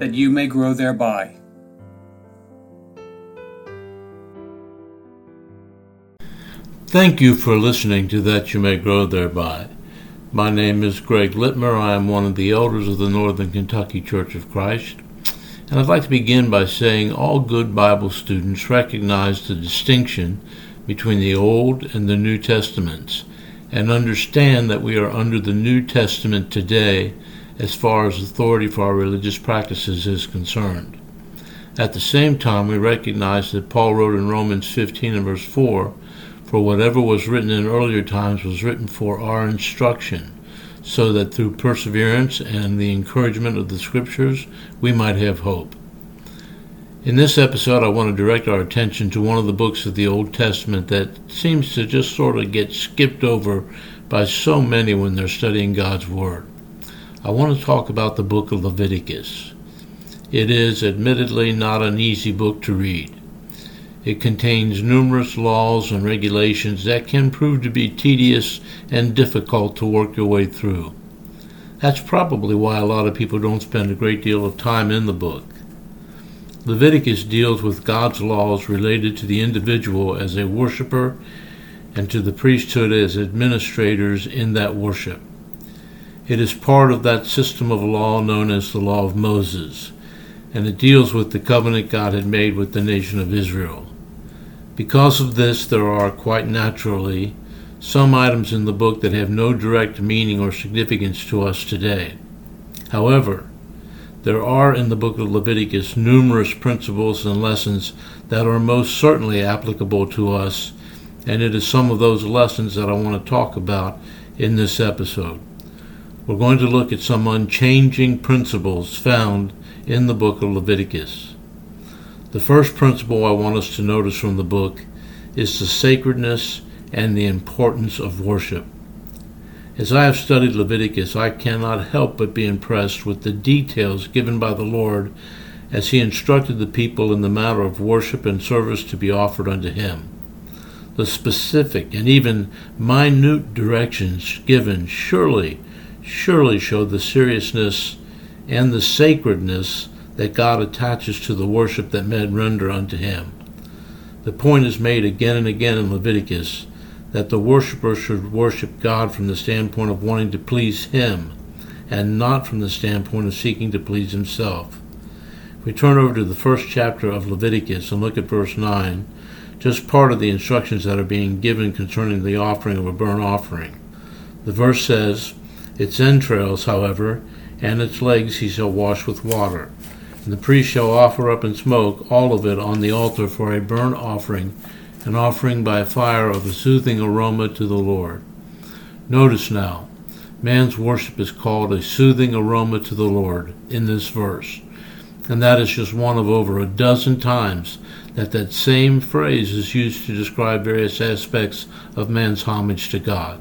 that you may grow thereby. Thank you for listening to That You May Grow Thereby. My name is Greg Littmer. I am one of the elders of the Northern Kentucky Church of Christ. And I'd like to begin by saying all good Bible students recognize the distinction between the Old and the New Testaments and understand that we are under the New Testament today as far as authority for our religious practices is concerned. At the same time, we recognize that Paul wrote in Romans 15 and verse 4 For whatever was written in earlier times was written for our instruction, so that through perseverance and the encouragement of the Scriptures we might have hope. In this episode, I want to direct our attention to one of the books of the Old Testament that seems to just sort of get skipped over by so many when they're studying God's Word. I want to talk about the book of Leviticus. It is admittedly not an easy book to read. It contains numerous laws and regulations that can prove to be tedious and difficult to work your way through. That's probably why a lot of people don't spend a great deal of time in the book. Leviticus deals with God's laws related to the individual as a worshiper and to the priesthood as administrators in that worship. It is part of that system of law known as the Law of Moses, and it deals with the covenant God had made with the nation of Israel. Because of this, there are, quite naturally, some items in the book that have no direct meaning or significance to us today. However, there are in the book of Leviticus numerous principles and lessons that are most certainly applicable to us, and it is some of those lessons that I want to talk about in this episode. We're going to look at some unchanging principles found in the book of Leviticus. The first principle I want us to notice from the book is the sacredness and the importance of worship. As I have studied Leviticus, I cannot help but be impressed with the details given by the Lord as he instructed the people in the matter of worship and service to be offered unto him. The specific and even minute directions given surely surely show the seriousness and the sacredness that God attaches to the worship that men render unto him. The point is made again and again in Leviticus that the worshiper should worship God from the standpoint of wanting to please him and not from the standpoint of seeking to please himself. If we turn over to the first chapter of Leviticus and look at verse 9, just part of the instructions that are being given concerning the offering of a burnt offering. The verse says, its entrails, however, and its legs he shall wash with water. And the priest shall offer up in smoke all of it on the altar for a burnt offering, an offering by fire of a soothing aroma to the Lord. Notice now, man's worship is called a soothing aroma to the Lord in this verse. And that is just one of over a dozen times that that same phrase is used to describe various aspects of man's homage to God.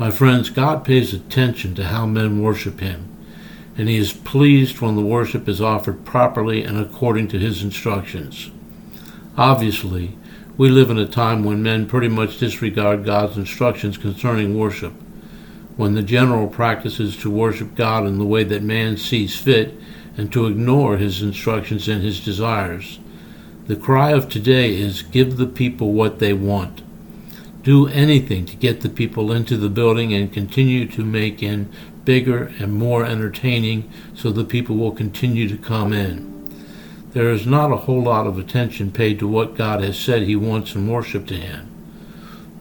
My friends, God pays attention to how men worship Him, and He is pleased when the worship is offered properly and according to His instructions. Obviously, we live in a time when men pretty much disregard God's instructions concerning worship, when the general practice is to worship God in the way that man sees fit and to ignore His instructions and His desires. The cry of today is give the people what they want do anything to get the people into the building and continue to make it bigger and more entertaining so the people will continue to come in. There is not a whole lot of attention paid to what God has said he wants in worship to him.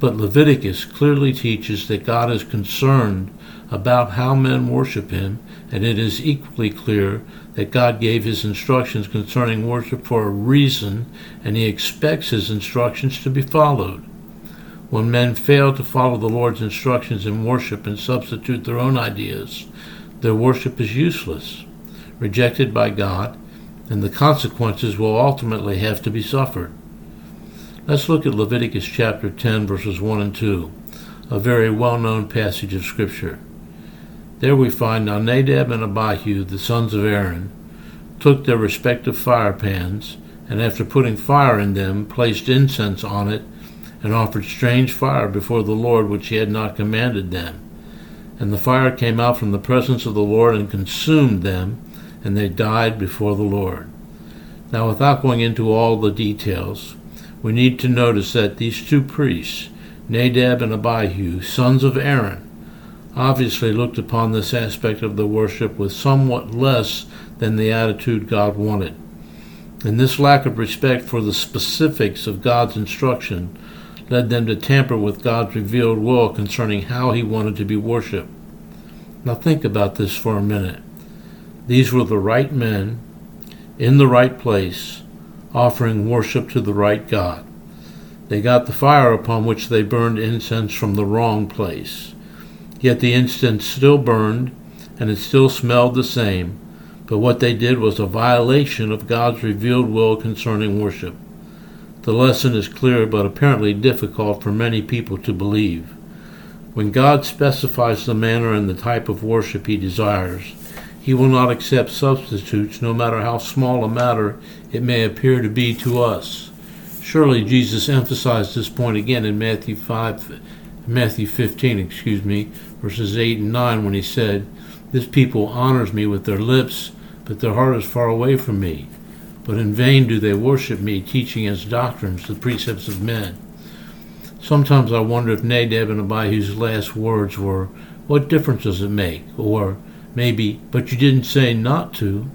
But Leviticus clearly teaches that God is concerned about how men worship him, and it is equally clear that God gave his instructions concerning worship for a reason, and he expects his instructions to be followed. When men fail to follow the Lord's instructions in worship and substitute their own ideas, their worship is useless. rejected by God, and the consequences will ultimately have to be suffered. Let's look at Leviticus chapter 10, verses 1 and 2, a very well known passage of Scripture. There we find now Nadab and Abihu, the sons of Aaron, took their respective fire pans, and after putting fire in them, placed incense on it, and offered strange fire before the Lord which he had not commanded them. And the fire came out from the presence of the Lord and consumed them, and they died before the Lord. Now, without going into all the details, we need to notice that these two priests, Nadab and Abihu, sons of Aaron, obviously looked upon this aspect of the worship with somewhat less than the attitude God wanted. And this lack of respect for the specifics of God's instruction led them to tamper with God's revealed will concerning how he wanted to be worshiped. Now think about this for a minute. These were the right men in the right place offering worship to the right God. They got the fire upon which they burned incense from the wrong place. Yet the incense still burned, and it still smelled the same, but what they did was a violation of God's revealed will concerning worship. The lesson is clear, but apparently difficult for many people to believe. When God specifies the manner and the type of worship he desires, he will not accept substitutes, no matter how small a matter it may appear to be to us. Surely Jesus emphasized this point again in Matthew 5, Matthew 15, excuse me, verses 8 and 9, when he said, This people honors me with their lips, but their heart is far away from me. But in vain do they worship me, teaching as doctrines the precepts of men. Sometimes I wonder if Nadab and Abihu's last words were, What difference does it make? Or maybe, But you didn't say not to.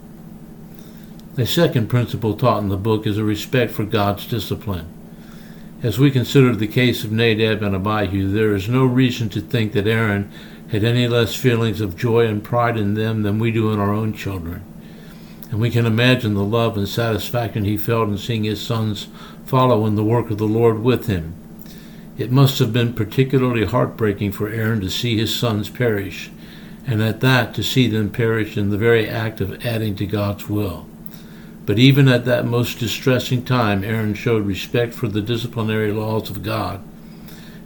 A second principle taught in the book is a respect for God's discipline. As we consider the case of Nadab and Abihu, there is no reason to think that Aaron had any less feelings of joy and pride in them than we do in our own children and we can imagine the love and satisfaction he felt in seeing his sons follow in the work of the Lord with him. It must have been particularly heartbreaking for Aaron to see his sons perish, and at that to see them perish in the very act of adding to God's will. But even at that most distressing time, Aaron showed respect for the disciplinary laws of God.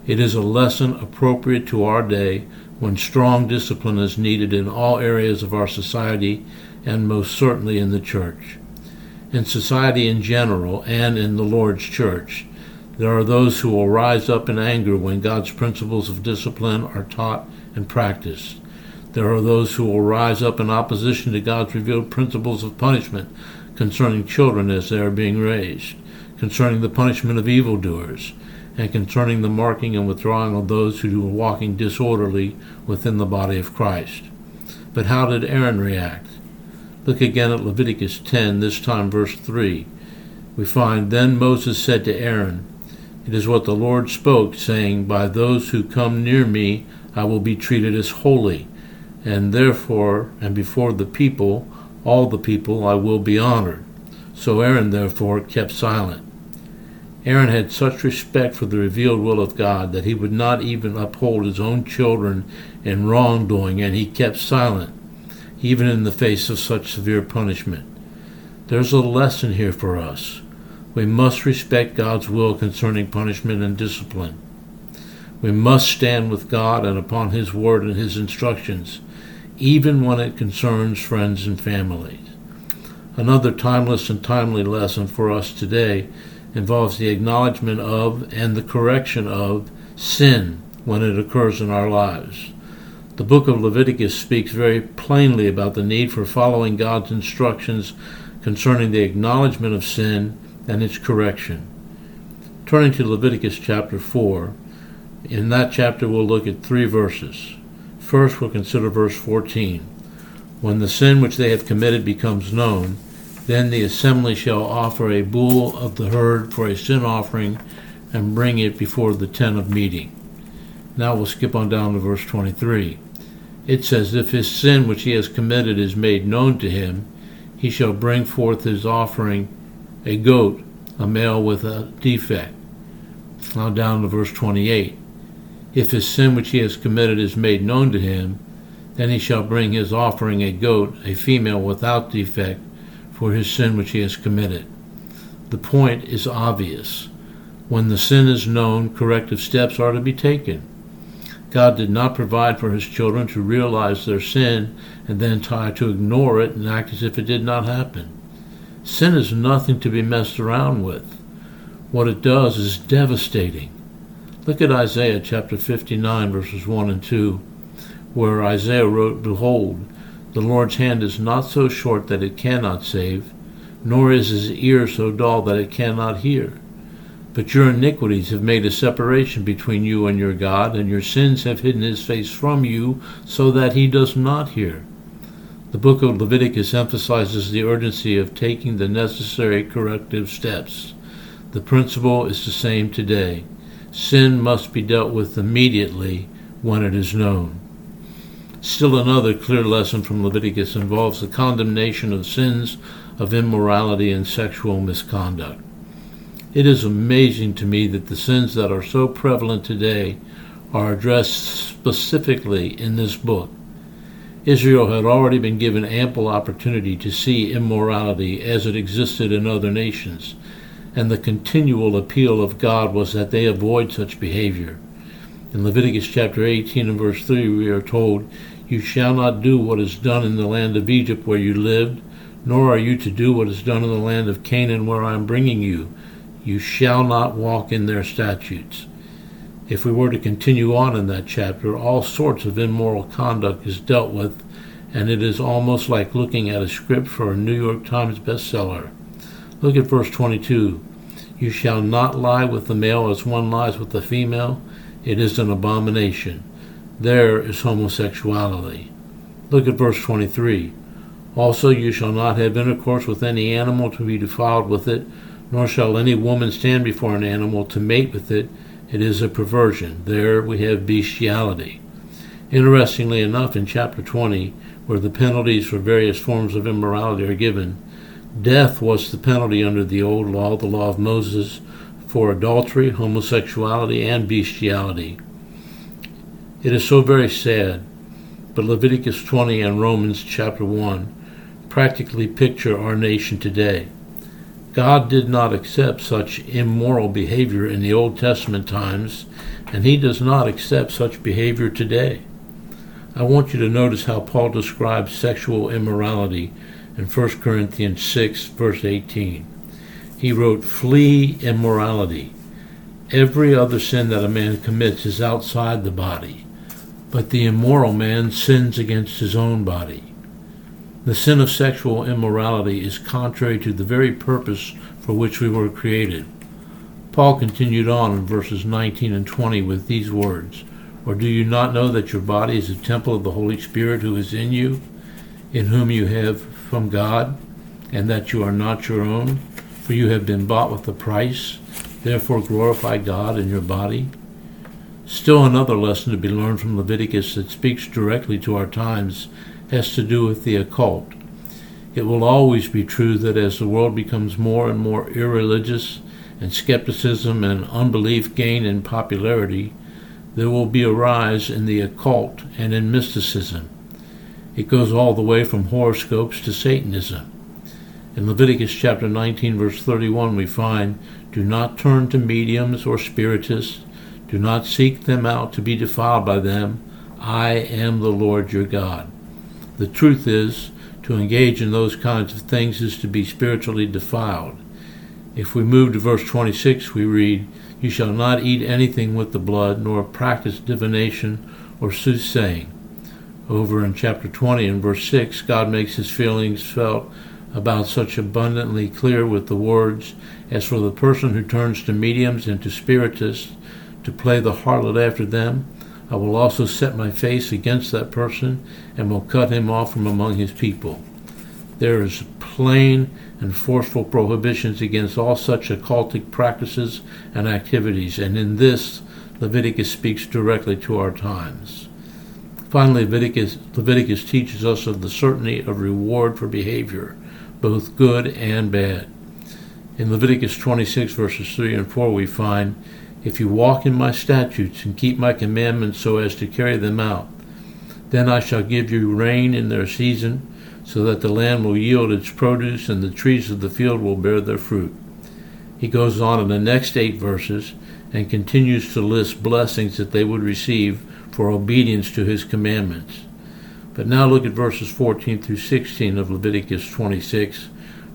It is a lesson appropriate to our day when strong discipline is needed in all areas of our society and most certainly in the church. In society in general and in the Lord's church, there are those who will rise up in anger when God's principles of discipline are taught and practiced. There are those who will rise up in opposition to God's revealed principles of punishment concerning children as they are being raised, concerning the punishment of evildoers, and concerning the marking and withdrawing of those who are walking disorderly within the body of Christ. But how did Aaron react? Look again at Leviticus 10, this time verse 3. We find, Then Moses said to Aaron, It is what the Lord spoke, saying, By those who come near me I will be treated as holy, and therefore, and before the people, all the people, I will be honored. So Aaron therefore kept silent. Aaron had such respect for the revealed will of God that he would not even uphold his own children in wrongdoing, and he kept silent even in the face of such severe punishment. There's a lesson here for us. We must respect God's will concerning punishment and discipline. We must stand with God and upon His word and His instructions, even when it concerns friends and families. Another timeless and timely lesson for us today involves the acknowledgement of and the correction of sin when it occurs in our lives. The book of Leviticus speaks very plainly about the need for following God's instructions concerning the acknowledgement of sin and its correction. Turning to Leviticus chapter 4, in that chapter we'll look at three verses. First, we'll consider verse 14. When the sin which they have committed becomes known, then the assembly shall offer a bull of the herd for a sin offering and bring it before the tent of meeting. Now we'll skip on down to verse 23 it says, If his sin which he has committed is made known to him, he shall bring forth his offering a goat, a male with a defect. Now down to verse 28. If his sin which he has committed is made known to him, Then he shall bring his offering a goat, a female without defect, for his sin which he has committed. The point is obvious. When the sin is known, corrective steps are to be taken. God did not provide for his children to realize their sin and then try to ignore it and act as if it did not happen. Sin is nothing to be messed around with. What it does is devastating. Look at Isaiah chapter 59, verses 1 and 2, where Isaiah wrote, Behold, the Lord's hand is not so short that it cannot save, nor is his ear so dull that it cannot hear. But your iniquities have made a separation between you and your God, and your sins have hidden his face from you, so that he does not hear. The book of Leviticus emphasizes the urgency of taking the necessary corrective steps. The principle is the same today. Sin must be dealt with immediately when it is known. Still another clear lesson from Leviticus involves the condemnation of sins of immorality and sexual misconduct. It is amazing to me that the sins that are so prevalent today are addressed specifically in this book. Israel had already been given ample opportunity to see immorality as it existed in other nations, and the continual appeal of God was that they avoid such behavior. In Leviticus chapter 18 and verse 3, we are told, You shall not do what is done in the land of Egypt where you lived, nor are you to do what is done in the land of Canaan where I am bringing you you shall not walk in their statutes. If we were to continue on in that chapter, all sorts of immoral conduct is dealt with, and it is almost like looking at a script for a New York Times bestseller. Look at verse 22. You shall not lie with the male as one lies with the female. It is an abomination. There is homosexuality. Look at verse 23. Also, you shall not have intercourse with any animal to be defiled with it, nor shall any woman stand before an animal to mate with it. It is a perversion. There we have bestiality. Interestingly enough, in chapter 20, where the penalties for various forms of immorality are given, death was the penalty under the old law, the law of Moses, for adultery, homosexuality, and bestiality. It is so very sad, but Leviticus 20 and Romans chapter 1 practically picture our nation today. God did not accept such immoral behavior in the Old Testament times, and he does not accept such behavior today. I want you to notice how Paul describes sexual immorality in 1 Corinthians 6, verse 18. He wrote, Flee immorality. Every other sin that a man commits is outside the body, but the immoral man sins against his own body. The sin of sexual immorality is contrary to the very purpose for which we were created. Paul continued on in verses 19 and 20 with these words Or do you not know that your body is a temple of the Holy Spirit who is in you, in whom you have from God, and that you are not your own? For you have been bought with a price. Therefore glorify God in your body. Still another lesson to be learned from Leviticus that speaks directly to our times has to do with the occult. It will always be true that as the world becomes more and more irreligious and skepticism and unbelief gain in popularity, there will be a rise in the occult and in mysticism. It goes all the way from horoscopes to Satanism. In Leviticus chapter 19, verse 31, we find, Do not turn to mediums or spiritists. Do not seek them out to be defiled by them. I am the Lord your God. The truth is, to engage in those kinds of things is to be spiritually defiled. If we move to verse 26, we read, You shall not eat anything with the blood, nor practice divination or soothsaying. Over in chapter 20 and verse 6, God makes his feelings felt about such abundantly clear with the words, As for the person who turns to mediums and to spiritists to play the harlot after them, I will also set my face against that person and will cut him off from among his people. There is plain and forceful prohibitions against all such occultic practices and activities, and in this Leviticus speaks directly to our times. Finally, Leviticus, Leviticus teaches us of the certainty of reward for behavior, both good and bad. In Leviticus 26, verses 3 and 4, we find if you walk in my statutes and keep my commandments so as to carry them out, Then I shall give you rain in their season, so that the land will yield its produce and the trees of the field will bear their fruit. He goes on in the next eight verses and continues to list blessings that they would receive for obedience to his commandments. But now look at verses 14 through 16 of Leviticus 26,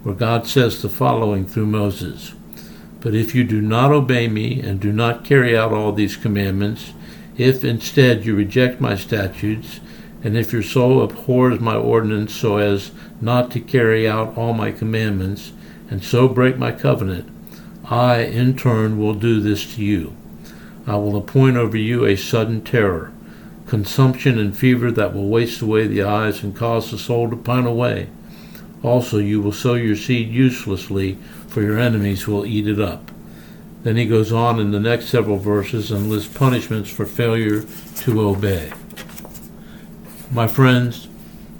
where God says the following through Moses But if you do not obey me and do not carry out all these commandments, if instead you reject my statutes, and if your soul abhors my ordinance so as not to carry out all my commandments, and so break my covenant, I in turn will do this to you. I will appoint over you a sudden terror, consumption and fever that will waste away the eyes and cause the soul to pine away. Also, you will sow your seed uselessly, for your enemies will eat it up. Then he goes on in the next several verses and lists punishments for failure to obey. My friends,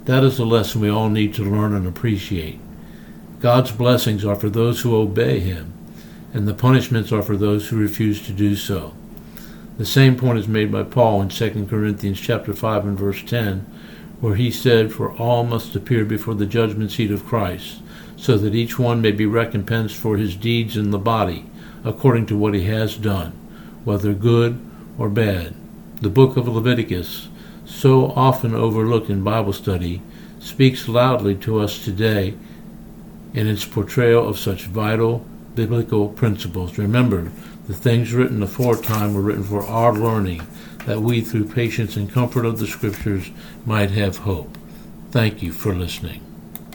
that is a lesson we all need to learn and appreciate. God's blessings are for those who obey him, and the punishments are for those who refuse to do so. The same point is made by Paul in 2 Corinthians chapter 5 and verse 10, where he said, For all must appear before the judgment seat of Christ, so that each one may be recompensed for his deeds in the body, according to what he has done, whether good or bad. The book of Leviticus, so often overlooked in Bible study, speaks loudly to us today in its portrayal of such vital biblical principles. Remember, the things written aforetime were written for our learning, that we, through patience and comfort of the Scriptures, might have hope. Thank you for listening.